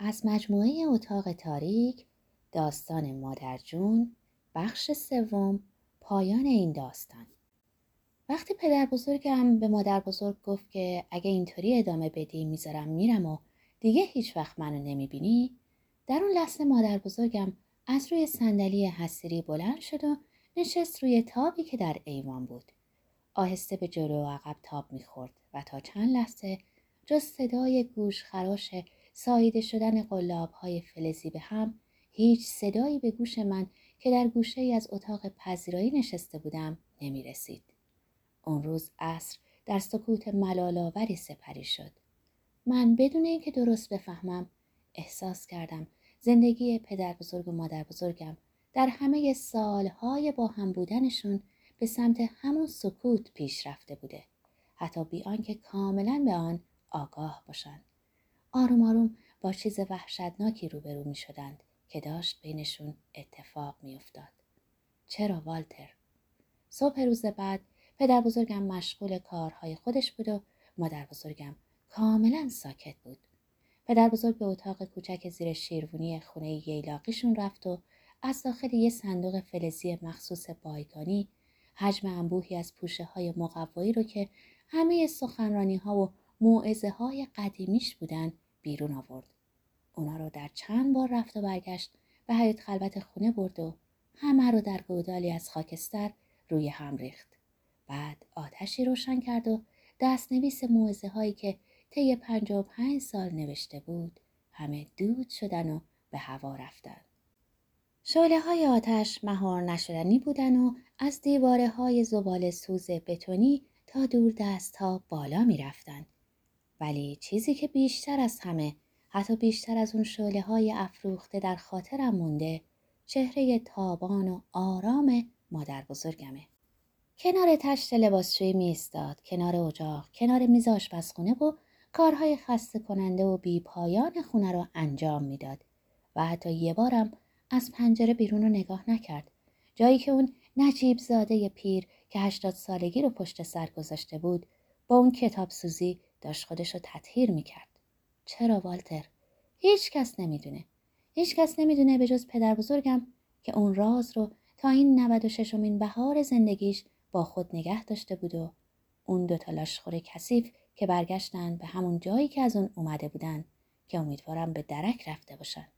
از مجموعه اتاق تاریک داستان مادرجون بخش سوم پایان این داستان. وقتی پدر بزرگم به مادر بزرگ گفت که اگه اینطوری ادامه بدی می‌ذارم میرم و دیگه هیچ وقت منو نمی‌بینی در اون لحظه مادر بزرگم از روی صندلی حسیری بلند شد و نشست روی تابی که در ایوان بود. آهسته به جلو و عقب تاب می‌خورد و تا چند لحظه جز صدای گوش خراش ساییده شدن قلاب های فلزی به هم هیچ صدایی به گوش من که در گوشه ای از اتاق پذیرایی نشسته بودم نمی رسید. اون روز عصر در سکوت ملالاوری سپری شد. من بدون اینکه درست بفهمم احساس کردم زندگی پدر بزرگ و مادر بزرگم در همه سالهای با هم بودنشون به سمت همون سکوت پیش رفته بوده. حتی بی آنکه کاملا به آن آگاه باشند. آروم آروم با چیز وحشتناکی روبرو می شدند که داشت بینشون اتفاق می افتاد. چرا والتر؟ صبح روز بعد پدر بزرگم مشغول کارهای خودش بود و مادر بزرگم کاملا ساکت بود. پدر بزرگ به اتاق کوچک زیر شیروونی خونه ییلاقیشون رفت و از داخل یه صندوق فلزی مخصوص بایگانی حجم انبوهی از پوشه های مقوایی رو که همه سخنرانی ها و موعظه های قدیمیش بودن بیرون آورد. اونا رو در چند بار رفت و برگشت به حیات خلوت خونه برد و همه رو در گودالی از خاکستر روی هم ریخت. بعد آتشی روشن کرد و دستنویس موعظه هایی که طی پنجاه پنج سال نوشته بود همه دود شدن و به هوا رفتن. شعله های آتش مهار نشدنی بودن و از دیواره های زبال سوز بتونی تا دور دست ها بالا می رفتن. ولی چیزی که بیشتر از همه حتی بیشتر از اون شعله های افروخته در خاطرم مونده چهره تابان و آرام مادر بزرگمه. کنار تشت لباسشویی میستاد کنار اجاق کنار میز آشپزخونه و کارهای خسته کننده و بی پایان خونه رو انجام می‌داد و حتی یه بارم از پنجره بیرون رو نگاه نکرد جایی که اون نجیب زاده پیر که هشتاد سالگی رو پشت سر گذاشته بود با اون کتاب سوزی داشت خودش رو تطهیر می‌کرد. چرا والتر؟ هیچ کس نمی‌دونه. هیچ کس نمی‌دونه به جز پدر بزرگم که اون راز رو تا این 96 امین بهار زندگیش با خود نگه داشته بود و اون دوتا لاشخور کثیف که برگشتن به همون جایی که از اون اومده بودن که امیدوارم به درک رفته باشن.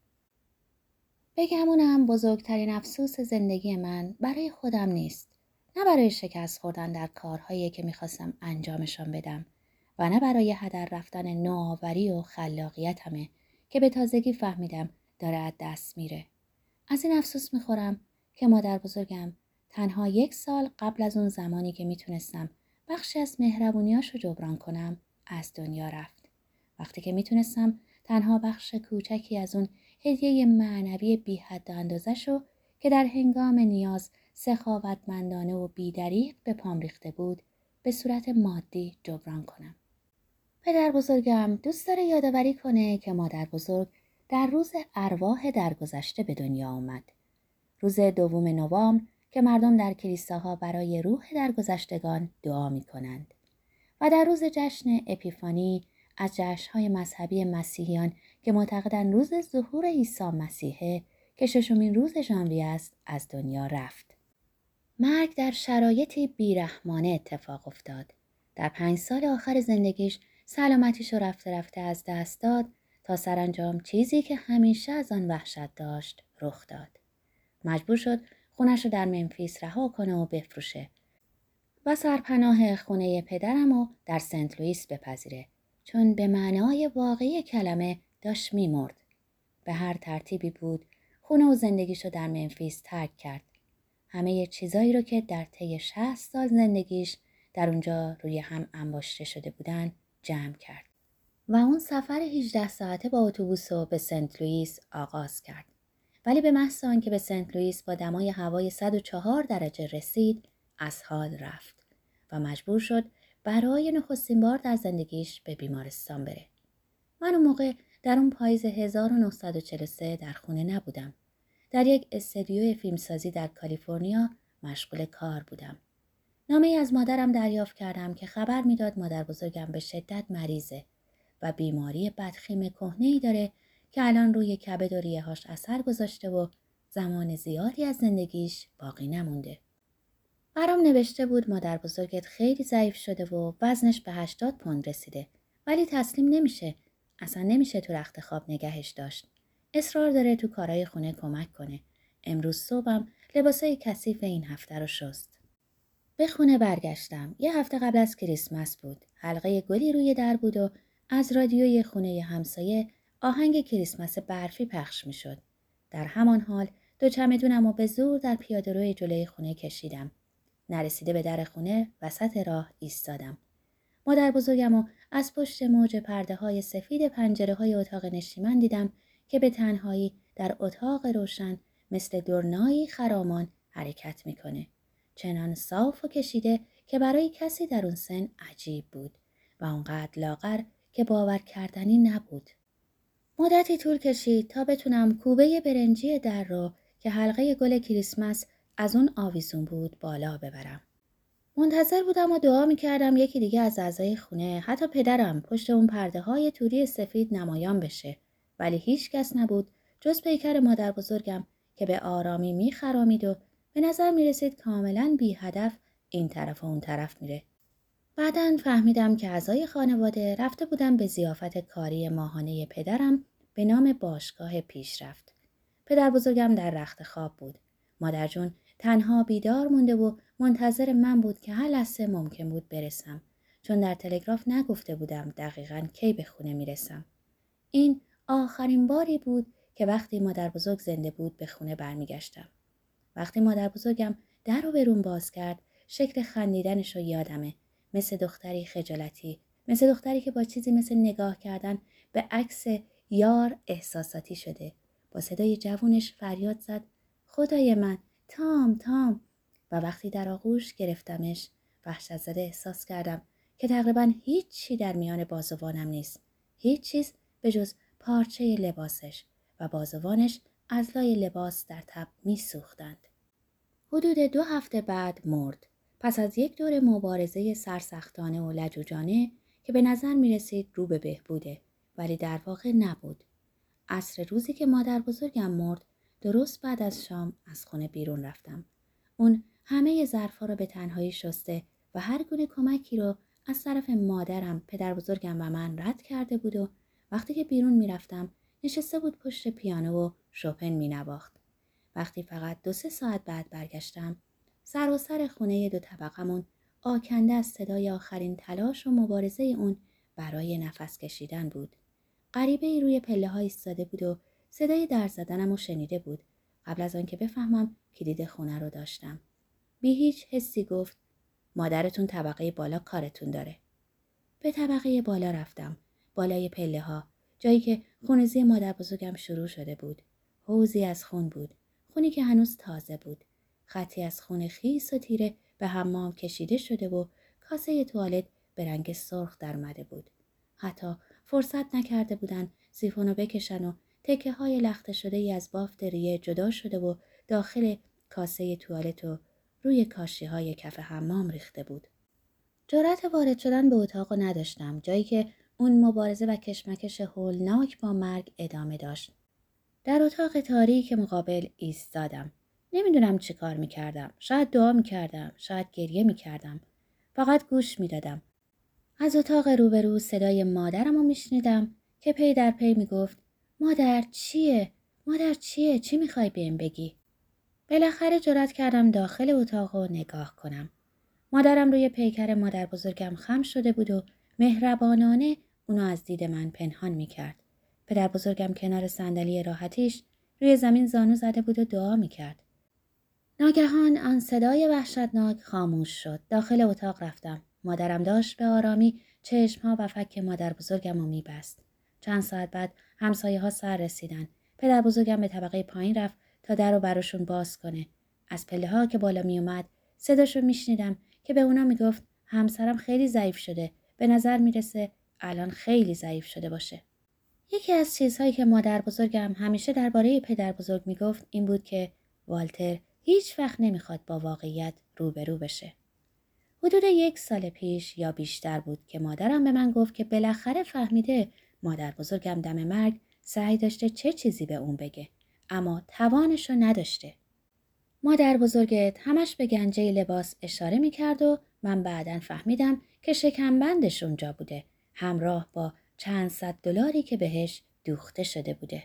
بگمونم بزرگترین افسوس زندگی من برای خودم نیست. نه برای شکست خوردن در کارهایی که می‌خواستم انجامشان بدم و نه برای هدر رفتن نوآوری و خلاقیتمه که به تازگی فهمیدم داره از دست میره. از این افسوس می‌خورم که مادر بزرگم تنها یک سال قبل از اون زمانی که می‌تونستم بخشی از مهربونیاش رو جبران کنم از دنیا رفت. وقتی که می‌تونستم تنها بخش کوچکی از اون هدیه معنوی بی حد اندازش رو که در هنگام نیاز سخاوتمندانه و بیدریق به پام ریخته بود به صورت مادی جبران کنم. پدر بزرگم دوست داره یادآوری کنه که مادر بزرگ در روز ارواح درگذشته به دنیا آمد. روز دوم نوامبر که مردم در کلیساها برای روح درگذشتگان دعا می کنند. و در روز جشن اپیفانی از جشنهای مذهبی مسیحیان که معتقدن روز ظهور عیسی مسیحه که ششمین روز ژانویه است از دنیا رفت. مرگ در شرایطی بیرحمانه اتفاق افتاد. در پنج سال آخر زندگیش سلامتیش رو رفته رفته از دست داد تا سرانجام چیزی که همیشه از آن وحشت داشت رخ داد. مجبور شد خونش رو در منفیس رها کنه و بفروشه و سرپناه خونه پدرم رو در سنت لوئیس بپذیره چون به معنای واقعی کلمه داشت میمرد. به هر ترتیبی بود خونه و زندگیشو در منفیس ترک کرد. همه چیزایی رو که در طی 60 سال زندگیش در اونجا روی هم انباشته شده بودن جمع کرد. و اون سفر 18 ساعته با اتوبوس به سنت لوئیس آغاز کرد. ولی به محض آنکه به سنت لوئیس با دمای هوای 104 درجه رسید از حال رفت و مجبور شد برای نخستین بار در زندگیش به بیمارستان بره. من اون موقع در اون پاییز 1943 در خونه نبودم. در یک استدیو فیلمسازی در کالیفرنیا مشغول کار بودم. نامه ای از مادرم دریافت کردم که خبر می‌داد مادر بزرگم به شدت مریضه و بیماری بدخیم کهنه ای داره که الان روی کبد و ریههاش اثر گذاشته و زمان زیادی از زندگیش باقی نمونده. برام نوشته بود مادر بزرگت خیلی ضعیف شده و وزنش به 80 پوند رسیده ولی تسلیم نمیشه. اصلا نمیشه تو رخت خواب نگهش داشت. اصرار داره تو کارهای خونه کمک کنه. امروز صبحم لباسای کثیف این هفته رو شست. به خونه برگشتم. یه هفته قبل از کریسمس بود. حلقه گلی روی در بود و از رادیوی خونه همسایه آهنگ کریسمس برفی پخش می شد. در همان حال دو چمدونم و به زور در پیاده روی جلوی خونه کشیدم. نرسیده به در خونه وسط راه ایستادم. مادر بزرگم و از پشت موج پرده های سفید پنجره های اتاق نشیمن دیدم که به تنهایی در اتاق روشن مثل دورنایی خرامان حرکت می‌کنه. چنان صاف و کشیده که برای کسی در اون سن عجیب بود و اونقدر لاغر که باور کردنی نبود. مدتی طول کشید تا بتونم کوبه برنجی در رو که حلقه گل کریسمس از اون آویزون بود بالا ببرم. منتظر بودم و دعا می‌کردم یکی دیگه از اعضای خونه حتی پدرم پشت اون پرده های توری سفید نمایان بشه ولی هیچ کس نبود جز پیکر مادر بزرگم که به آرامی میخرامید و به نظر می‌رسید کاملا بی هدف این طرف و اون طرف میره. بعدا فهمیدم که اعضای خانواده رفته بودم به زیافت کاری ماهانه پدرم به نام باشگاه پیشرفت. پدر بزرگم در رخت خواب بود. مادر جون تنها بیدار مونده و منتظر من بود که هر لحظه ممکن بود برسم چون در تلگراف نگفته بودم دقیقا کی به خونه می‌رسم. این آخرین باری بود که وقتی مادر بزرگ زنده بود به خونه برمیگشتم. وقتی مادر بزرگم در رو برون باز کرد شکل خندیدنش رو یادمه. مثل دختری خجالتی مثل دختری که با چیزی مثل نگاه کردن به عکس یار احساساتی شده. با صدای جوونش فریاد زد خدای من تام تام. و وقتی در آغوش گرفتمش وحشت زده احساس کردم که تقریبا هیچی در میان بازوانم نیست. هیچ چیز به جز پارچه لباسش و بازوانش از لای لباس در تب می سوختند. حدود دو هفته بعد مرد. پس از یک دور مبارزه سرسختانه و لجوجانه که به نظر می رسید رو به بهبوده ولی در واقع نبود. عصر روزی که مادر بزرگم مرد درست بعد از شام از خونه بیرون رفتم. اون همه ظرفها رو به تنهایی شسته و هر گونه کمکی رو از طرف مادرم، پدر بزرگم و من رد کرده بود و وقتی که بیرون می‌رفتم نشسته بود پشت پیانو و شوپن می نواخت. وقتی فقط دو سه ساعت بعد برگشتم سر و سر خونه دو طبقمون آکنده از صدای آخرین تلاش و مبارزه اون برای نفس کشیدن بود. غریبه ای روی پله های ایستاده بود و صدای در زدنم و شنیده بود. قبل از آنکه بفهمم کلید خونه رو داشتم. بی هیچ حسی گفت مادرتون طبقه بالا کارتون داره. به طبقه بالا رفتم. بالای پله ها. جایی که خونزی مادر بزرگم شروع شده بود. حوزی از خون بود. خونی که هنوز تازه بود. خطی از خون خیس و تیره به حمام کشیده شده و کاسه توالت به رنگ سرخ درمده بود. حتی فرصت نکرده بودن سیفونو بکشن و تکه های لخته شده ای از بافت ریه جدا شده و داخل کاسه توالت و روی کاشی های کف حمام ریخته بود. جرأت وارد شدن به اتاق نداشتم جایی که اون مبارزه و کشمکش هولناک با مرگ ادامه داشت. در اتاق تاریک مقابل ایستادم. نمی‌دونم چی کار می‌کردم. شاید دعا می‌کردم. شاید گریه می‌کردم. فقط گوش می‌دادم. از اتاق روبرو صدای مادرم رو میشنیدم که پی در پی می‌گفت مادر چیه؟ مادر چیه؟ چی می‌خوای بهم بگی؟ بالاخره جرات کردم داخل اتاق و نگاه کنم. مادرم روی پیکر مادر بزرگم خم شده بود و مهربانانه اونو از دید من پنهان می‌کرد. پدر بزرگم کنار صندلی راحتیش روی زمین زانو زده بود و دعا می‌کرد. ناگهان آن صدای وحشتناک خاموش شد. داخل اتاق رفتم. مادرم داشت به آرامی چشمها و فک مادر بزرگم رو میبست. چند ساعت بعد همسایه ها سر رسیدن. پدر بزرگم به طبقه پایین رفت تا در رو براشون باز کنه. از پله ها که بالا می اومد صداشو میشنیدم که به اونا می‌گفت همسرم خیلی ضعیف شده. به نظر می‌رسه الان خیلی ضعیف شده باشه. یکی از چیزهایی که مادر بزرگم همیشه درباره پدر بزرگ می‌گفت این بود که والتر هیچ وقت نمی‌خواد با واقعیت روبرو بشه. حدود یک سال پیش یا بیشتر بود که مادرم به من گفت که بالاخره فهمیده مادر بزرگم دم مرگ سعی داشته چه چیزی به اون بگه اما توانش توانشو نداشته. مادر بزرگت همش به گنجه لباس اشاره می‌کرد و من بعدا فهمیدم که شکمبندش اونجا بوده همراه با چند صد دلاری که بهش دوخته شده بوده.